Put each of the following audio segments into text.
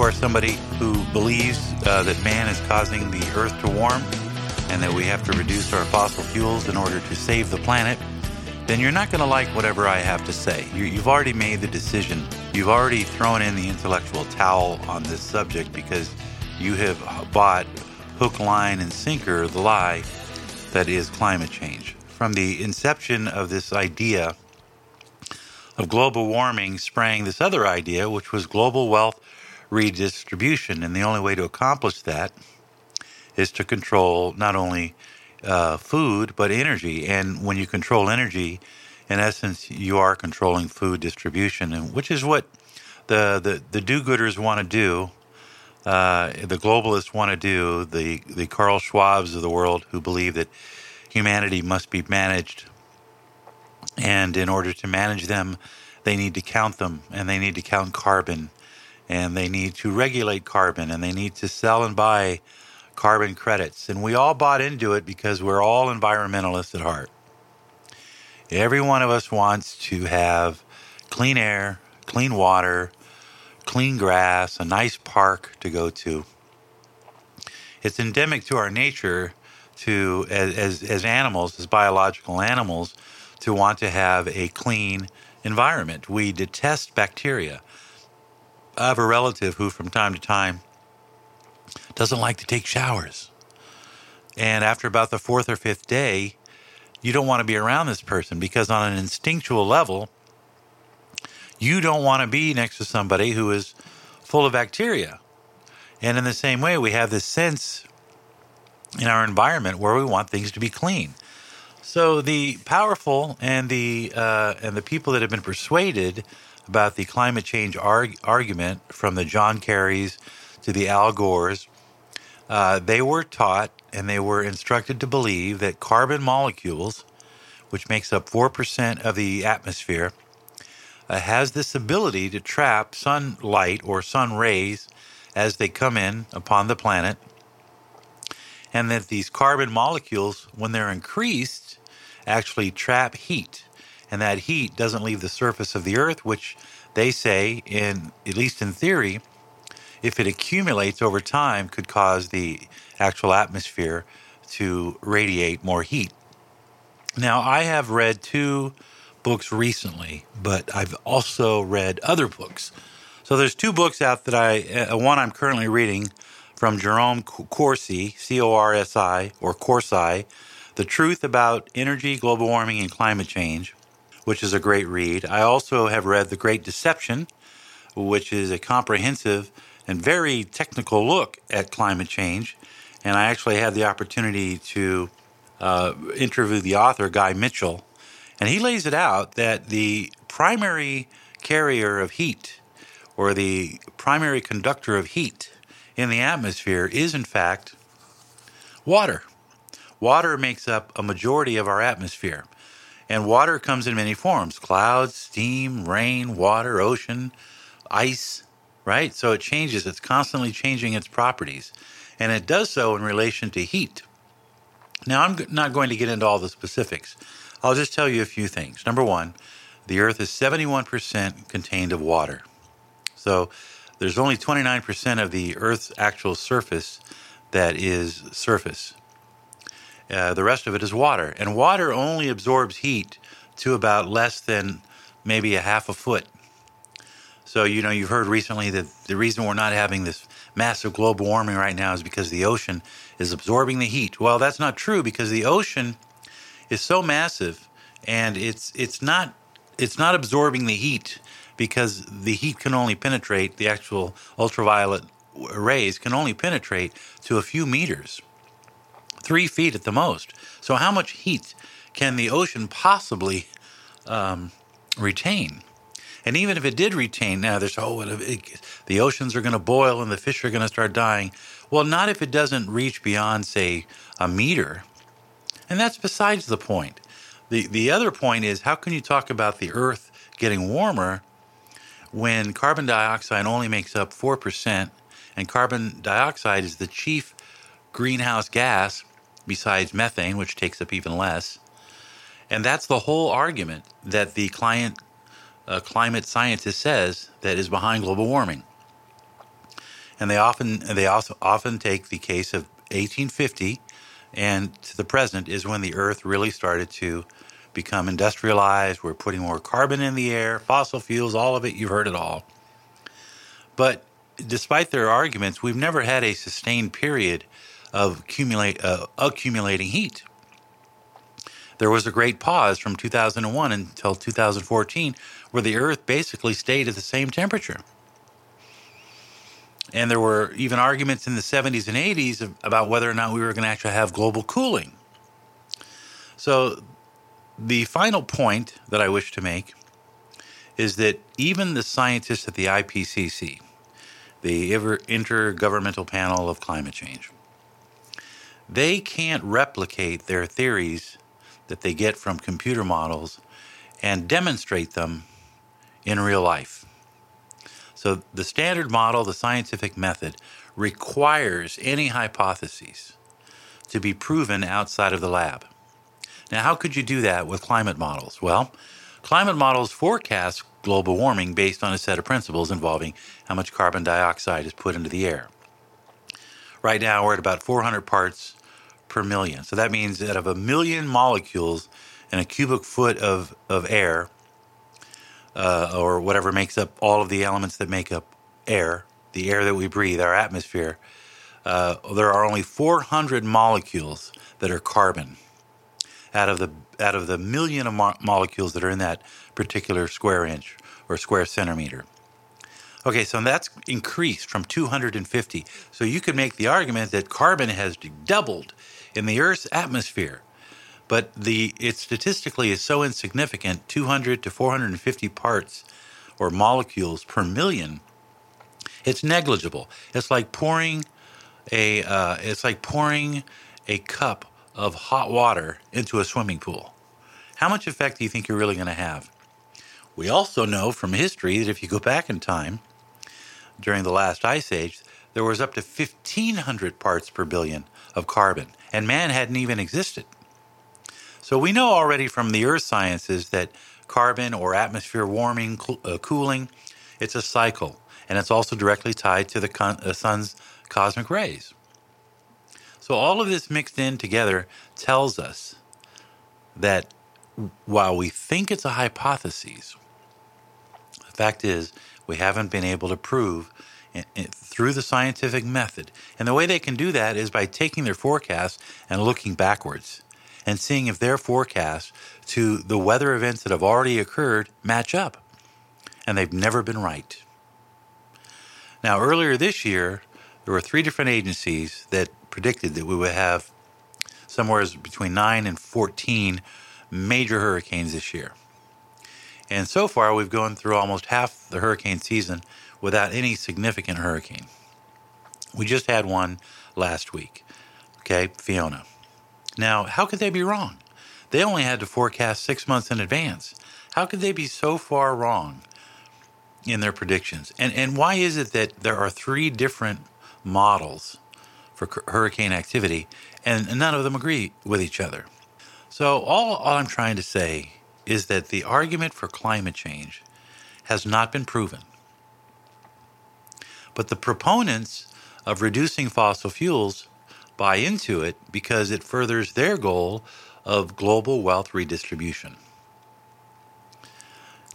You are somebody who believes uh, that man is causing the earth to warm and that we have to reduce our fossil fuels in order to save the planet, then you're not going to like whatever I have to say. You, you've already made the decision. You've already thrown in the intellectual towel on this subject because you have bought hook, line, and sinker the lie that is climate change. From the inception of this idea of global warming sprang this other idea, which was global wealth redistribution. And the only way to accomplish that is to control not only uh, food, but energy. And when you control energy, in essence, you are controlling food distribution, and which is what the, the, the do gooders want to do. Uh, the globalists want to do, the, the Carl Schwabs of the world who believe that humanity must be managed and in order to manage them, they need to count them and they need to count carbon and they need to regulate carbon and they need to sell and buy carbon credits. And we all bought into it because we're all environmentalists at heart. Every one of us wants to have clean air, clean water, clean grass, a nice park to go to. It's endemic to our nature to as, as, as animals, as biological animals, to want to have a clean environment. We detest bacteria. I have a relative who, from time to time, doesn't like to take showers. And after about the fourth or fifth day, you don't want to be around this person because, on an instinctual level, you don't want to be next to somebody who is full of bacteria. And in the same way, we have this sense in our environment where we want things to be clean. So the powerful and the uh, and the people that have been persuaded about the climate change arg- argument, from the John Kerrys to the Al Gores, uh, they were taught and they were instructed to believe that carbon molecules, which makes up four percent of the atmosphere, uh, has this ability to trap sunlight or sun rays as they come in upon the planet, and that these carbon molecules, when they're increased actually trap heat. And that heat doesn't leave the surface of the earth, which they say, in at least in theory, if it accumulates over time, could cause the actual atmosphere to radiate more heat. Now, I have read two books recently, but I've also read other books. So there's two books out that I, uh, one I'm currently reading from Jerome Corsi, C O R S I, or Corsi, the Truth About Energy, Global Warming, and Climate Change, which is a great read. I also have read The Great Deception, which is a comprehensive and very technical look at climate change. And I actually had the opportunity to uh, interview the author, Guy Mitchell. And he lays it out that the primary carrier of heat or the primary conductor of heat in the atmosphere is, in fact, water. Water makes up a majority of our atmosphere. And water comes in many forms clouds, steam, rain, water, ocean, ice, right? So it changes, it's constantly changing its properties. And it does so in relation to heat. Now, I'm not going to get into all the specifics. I'll just tell you a few things. Number one, the Earth is 71% contained of water. So there's only 29% of the Earth's actual surface that is surface. Uh, the rest of it is water. And water only absorbs heat to about less than maybe a half a foot. So, you know, you've heard recently that the reason we're not having this massive global warming right now is because the ocean is absorbing the heat. Well, that's not true because the ocean is so massive and it's it's not it's not absorbing the heat because the heat can only penetrate the actual ultraviolet rays can only penetrate to a few meters three feet at the most. So, how much heat can the ocean possibly um, retain? And even if it did retain, now there's, oh, it, the oceans are going to boil and the fish are going to start dying. Well, not if it doesn't reach beyond, say, a meter. And that's besides the point. The, the other point is how can you talk about the Earth getting warmer when carbon dioxide only makes up 4%, and carbon dioxide is the chief greenhouse gas besides methane, which takes up even less. And that's the whole argument that the client, uh, climate scientist says that is behind global warming. And they often they also often take the case of 1850 and to the present is when the Earth really started to become industrialized. We're putting more carbon in the air, fossil fuels, all of it. You've heard it all. But despite their arguments, we've never had a sustained period of accumulate, uh, accumulating heat. There was a great pause from 2001 until 2014 where the Earth basically stayed at the same temperature. And there were even arguments in the 70s and 80s about whether or not we were going to actually have global cooling. So, the final point that I wish to make is that even the scientists at the IPCC, the Intergovernmental Panel of Climate Change, they can't replicate their theories that they get from computer models and demonstrate them in real life. So, the standard model, the scientific method, requires any hypotheses to be proven outside of the lab. Now, how could you do that with climate models? Well, climate models forecast global warming based on a set of principles involving how much carbon dioxide is put into the air. Right now, we're at about 400 parts per million. So that means that of a million molecules in a cubic foot of, of air, uh, or whatever makes up all of the elements that make up air, the air that we breathe, our atmosphere, uh, there are only 400 molecules that are carbon out of the out of the million of mo- molecules that are in that particular square inch or square centimeter. Okay, so that's increased from 250. So you could make the argument that carbon has doubled in the Earth's atmosphere. But the it statistically is so insignificant 200 to 450 parts or molecules per million it's negligible. It's like pouring a uh, it's like pouring a cup of hot water into a swimming pool. How much effect do you think you're really going to have? We also know from history that if you go back in time during the last ice age there was up to 1500 parts per billion of carbon and man hadn't even existed so we know already from the earth sciences that carbon or atmosphere warming, uh, cooling, it's a cycle, and it's also directly tied to the con- uh, sun's cosmic rays. So all of this mixed in together tells us that while we think it's a hypothesis, the fact is we haven't been able to prove through the scientific method. And the way they can do that is by taking their forecasts and looking backwards and seeing if their forecasts to the weather events that have already occurred match up. And they've never been right. Now, earlier this year, there were three different agencies that predicted that we would have somewhere between 9 and 14 major hurricanes this year. And so far, we've gone through almost half the hurricane season without any significant hurricane. We just had one last week, okay, Fiona. Now, how could they be wrong? They only had to forecast six months in advance. How could they be so far wrong in their predictions? And, and why is it that there are three different models for hurricane activity and none of them agree with each other? So, all, all I'm trying to say is that the argument for climate change has not been proven. But the proponents of reducing fossil fuels buy into it because it furthers their goal of global wealth redistribution.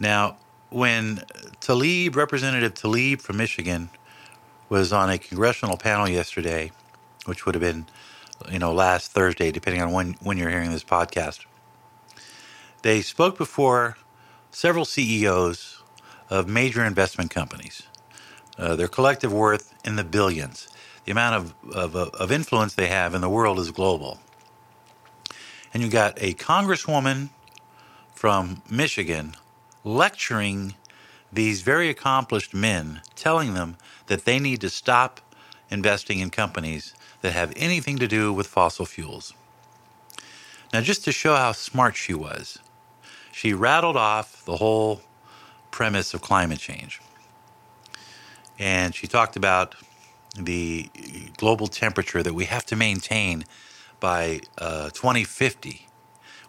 Now, when Tlaib, Representative Tlaib from Michigan, was on a congressional panel yesterday, which would have been, you know, last Thursday, depending on when, when you're hearing this podcast, they spoke before several CEOs of major investment companies. Uh, their collective worth in the billions the amount of, of, of influence they have in the world is global. And you got a congresswoman from Michigan lecturing these very accomplished men, telling them that they need to stop investing in companies that have anything to do with fossil fuels. Now, just to show how smart she was, she rattled off the whole premise of climate change. And she talked about the global temperature that we have to maintain by uh, 2050.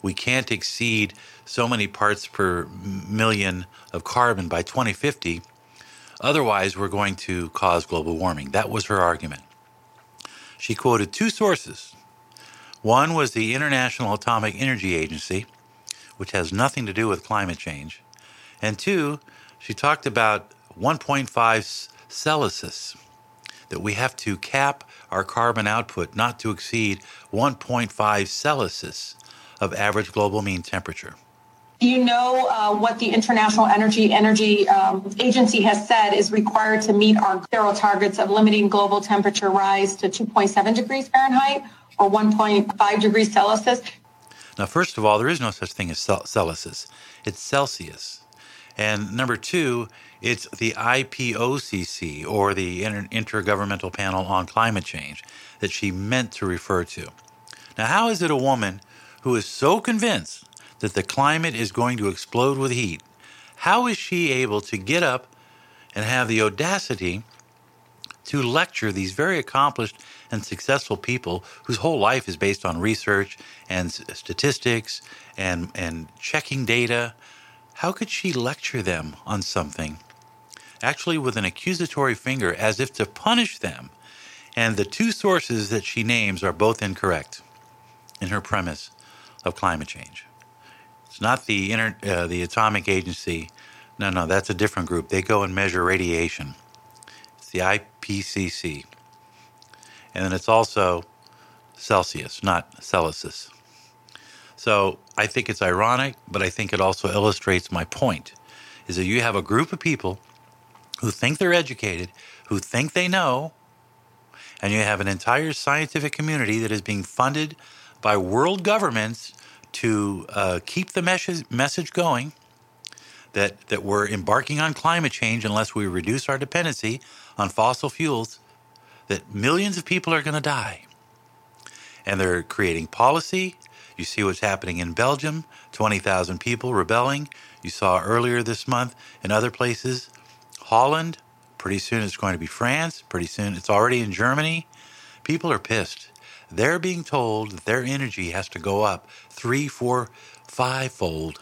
We can't exceed so many parts per million of carbon by 2050, Otherwise, we're going to cause global warming. That was her argument. She quoted two sources. One was the International Atomic Energy Agency, which has nothing to do with climate change. And two, she talked about 1.5 Celsius, that we have to cap our carbon output not to exceed 1.5 Celsius of average global mean temperature. Do you know uh, what the International Energy Energy um, Agency has said is required to meet our zero targets of limiting global temperature rise to 2.7 degrees Fahrenheit or 1.5 degrees Celsius? Now, first of all, there is no such thing as Celisus. It's Celsius. And number two, it's the IPOCC, or the Inter- Intergovernmental Panel on Climate Change, that she meant to refer to. Now, how is it a woman who is so convinced that the climate is going to explode with heat, how is she able to get up and have the audacity to lecture these very accomplished and successful people whose whole life is based on research and statistics and, and checking data? How could she lecture them on something? Actually, with an accusatory finger, as if to punish them. And the two sources that she names are both incorrect in her premise of climate change. It's not the inter, uh, the atomic agency. No, no, that's a different group. They go and measure radiation. It's the IPCC. And then it's also Celsius, not Celisus. So I think it's ironic, but I think it also illustrates my point is that you have a group of people who think they're educated, who think they know, and you have an entire scientific community that is being funded by world governments to uh, keep the message, message going that, that we're embarking on climate change unless we reduce our dependency on fossil fuels, that millions of people are going to die. And they're creating policy. You see what's happening in Belgium 20,000 people rebelling. You saw earlier this month in other places, Holland. Pretty soon it's going to be France. Pretty soon it's already in Germany. People are pissed they're being told that their energy has to go up three, four, five fold.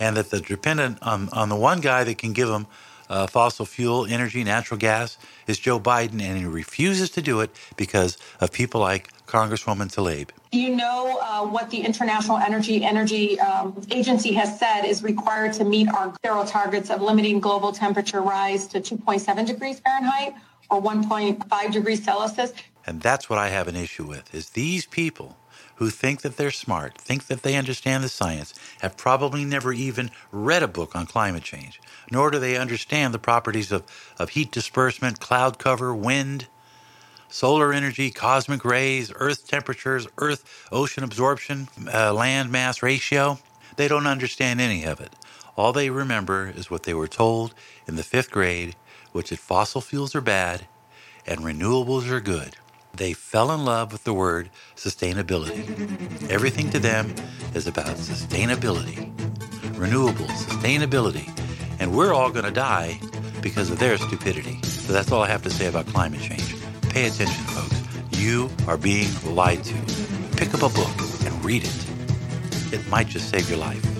And that they're dependent on, on the one guy that can give them uh, fossil fuel, energy, natural gas is Joe Biden, and he refuses to do it because of people like Congresswoman Tlaib. You know uh, what the International Energy Energy um, Agency has said is required to meet our zero targets of limiting global temperature rise to 2.7 degrees Fahrenheit or 1.5 degrees Celsius? And that's what I have an issue with is these people who think that they're smart, think that they understand the science, have probably never even read a book on climate change, nor do they understand the properties of, of heat disbursement, cloud cover, wind, solar energy, cosmic rays, earth temperatures, earth ocean absorption, uh, land mass ratio. They don't understand any of it. All they remember is what they were told in the fifth grade, which is fossil fuels are bad and renewables are good. They fell in love with the word sustainability. Everything to them is about sustainability, renewables, sustainability, and we're all going to die because of their stupidity. So that's all I have to say about climate change. Pay attention, folks. You are being lied to. Pick up a book and read it. It might just save your life.